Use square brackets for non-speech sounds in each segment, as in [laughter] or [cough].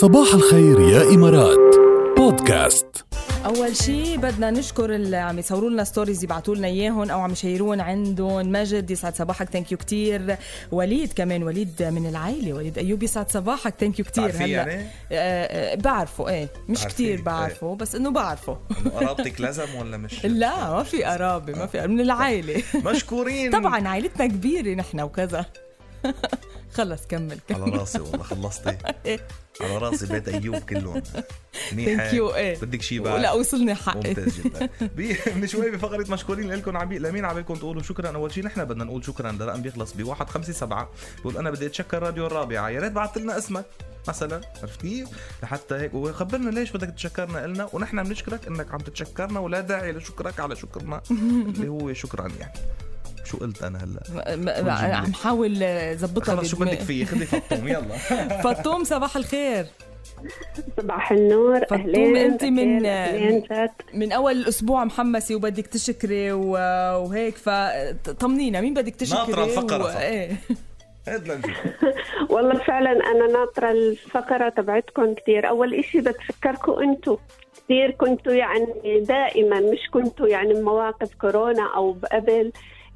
صباح الخير يا إمارات. بودكاست. أول شيء بدنا نشكر اللي عم يصوروا لنا stories يبعثوا لنا إياهم أو عم يشيرون عندهم. مجد يسعد صباحك. thank you كثير وليد كمان وليد من العائلة. وليد ايوب يسعد صباحك. thank you كثير بتعرفيه يعني؟ آه آه بعرفه. إيه مش كثير بعرفه بس إنه بعرفه. قرابتك لازم ولا مش؟ [laughs] لا ما في قرابة ما في من العائلة. مشكورين. [laughs] طبعا عائلتنا كبيرة نحن وكذا. [laughs] خلص كمل كمل. على راسي والله خلصتي؟ إيه. [laughs] على راسي بيت أيوب كلهم. منيح إيه. بدك شيء بعد؟ لا وصلني حقي. ممتاز جدا. [laughs] من شوي بفقرة مشكورين لكم عم. لمين عم بيكم تقولوا شكرا؟ أول شيء نحن بدنا نقول شكرا لرقم بيخلص ب 157 بقول أنا بدي أتشكر راديو الرابعة. يا ريت بعثت لنا اسمك مثلا. عرفت كيف؟ لحتى هيك وخبرنا ليش بدك تشكرنا لنا ونحن بنشكرك إنك عم تتشكرنا ولا داعي لشكرك على شكرنا. [laughs] اللي هو شكرا يعني. شو قلت أنا هلأ؟ عم حاول ظبطها خلص شو. بدك فيه خذي فطوم يلا. [laughs] [laughs] فطوم صباح الخير. صباح النور. فطوم، أهلين أنت من- جد. من أول الأسبوع محمسه وبدك تشكري وهيك فطمنينا مين بدك تشكري؟ ناطرة الفقرة و... إيه. [laughs] والله فعلا أنا ناطرة الفقرة تبعتكم كثير أول إشي بتشكركم أنتم كثير كنتوا يعني دائما مش كنتوا يعني بمواقف كورونا أو قبل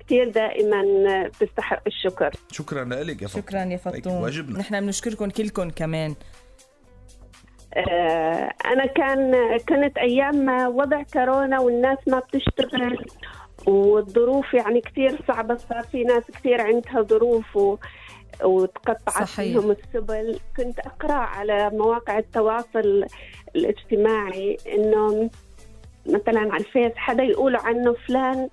كثير دائما بتستحق الشكر. شكرا لك يا فطوم شكرا يا فطوم واجبنا. نحن بنشكركم كلكم كمان. آه، أنا كان كانت أيام وضع كورونا والناس ما بتشتغل والظروف يعني كثير صعبة صار في ناس كثير عندها ظروف و وتقطعت. فيهم السبل. كنت أقرأ على مواقع التواصل الاجتماعي إنه مثلا على الفيس حدا يقول عنه فلان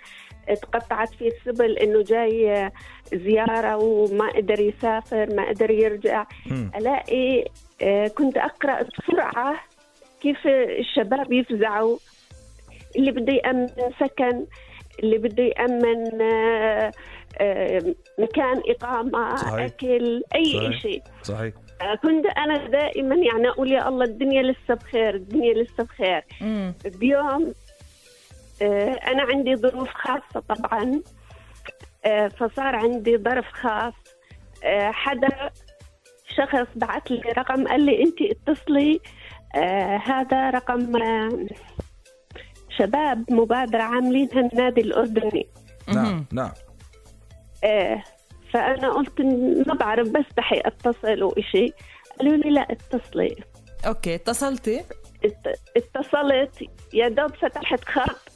تقطعت فيه السبل إنه جاي زيارة وما قدر يسافر ما قدر يرجع مم. ألاقي آه، كنت أقرأ بسرعة كيف الشباب يفزعوا اللي بده يأمن سكن اللي بده يأمن آه، آه، مكان إقامة صحيح. أكل أي صحيح. شيء صحيح كنت أنا دائما يعني أقول يا الله الدنيا لسه بخير الدنيا لسه بخير امم بيوم أنا عندي ظروف خاصة طبعا. آه، فصار عندي ظرف خاص. آه، حدا شخص بعث لي رقم قال لي أنت اتصلي. آه، هذا رقم آه، شباب مبادرة عاملينها النادي الأردني. نعم نعم. آه، فأنا قلت ما بعرف بستحي أتصل وإشي. قالوا لي لا اتصلي. أوكي اتصلتي؟ ات- اتصلت. يا دوب فتحت خط.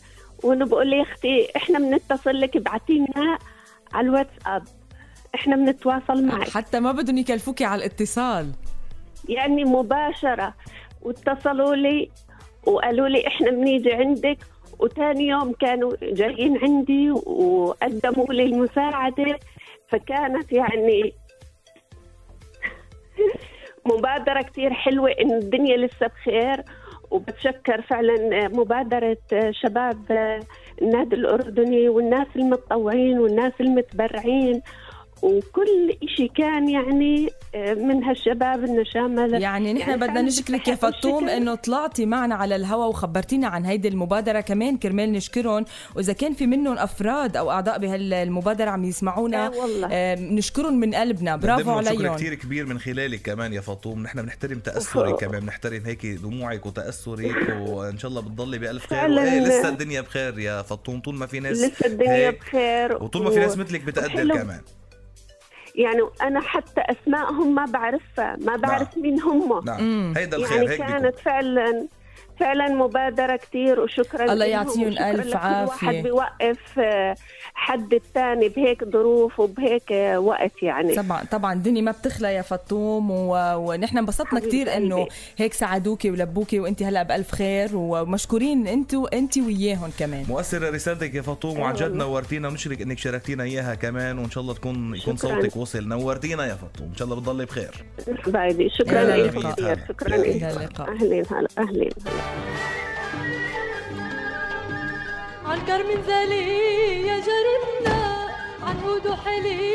وأنا بقول لي يا أختي إحنا بنتصل لك ابعتي لنا على الواتساب. إحنا بنتواصل معك. حتى ما بدهم يكلفوكي على الاتصال. يعني مباشرة. واتصلوا لي وقالوا لي إحنا بنيجي عندك. وتاني يوم كانوا جايين عندي وقدموا لي المساعدة. فكانت يعني [laughs] مبادرة كتير حلوة إن الدنيا لسه بخير. وبتشكر فعلا مبادرة شباب النادي الأردني والناس المتطوعين والناس المتبرعين وكل إشي كان يعني من هالشباب النشامة يعني نحن يعني بدنا نشكرك يا فطوم. إنه طلعتي معنا على الهوا وخبرتينا عن هيدي المبادرة كمان كرمال نشكرهم وإذا كان في منهم أفراد أو أعضاء بهالمبادرة عم يسمعونا آه والله. آه، نشكرهم من قلبنا برافو لهم شكر عليهم كثير كبير من خلالك كمان يا فطوم نحن بنحترم تاثرك أوه. كمان بنحترم هيك دموعك وتأثرك وإن شاء الله بتضلي بألف خير. وإيه لسه الدنيا بخير يا فطوم طول ما في ناس لسه الدنيا بخير وطول ما في ناس مثلك بتقدر. كمان يعني أنا حتى أسمائهم ما بعرفها ما بعرف مين هم. نعم. هيدا الخير يعني هيك بيكون. كانت فعلا فعلا مبادرة كتير وشكرا الله يعطيهم ألف عافية. واحد بيوقف آه، حد الثاني بهيك ظروف وبهيك آه، وقت يعني طبعا طبعا الدنيا ما بتخلى يا فطوم و... ونحن انبسطنا كثير إنه. هيك ساعدوكي ولبوكي وانت هلأ بألف خير ومشكورين أنتوا أنت وياهم كمان مؤثرة رسالتك يا فطوم وعن جد والله. نورتينا ونشرك إنك شاركتينا إياها كمان وإن شاء الله تكون يكون شكراً. صوتك وصل نورتينا يا فطوم إن شاء الله بتضلي بخير حبايبي شكرا. كثير شكرا اللقاء. اهلين هلا اهلين هلا عن كرم ذلي يا جرمنا عن هدو حلي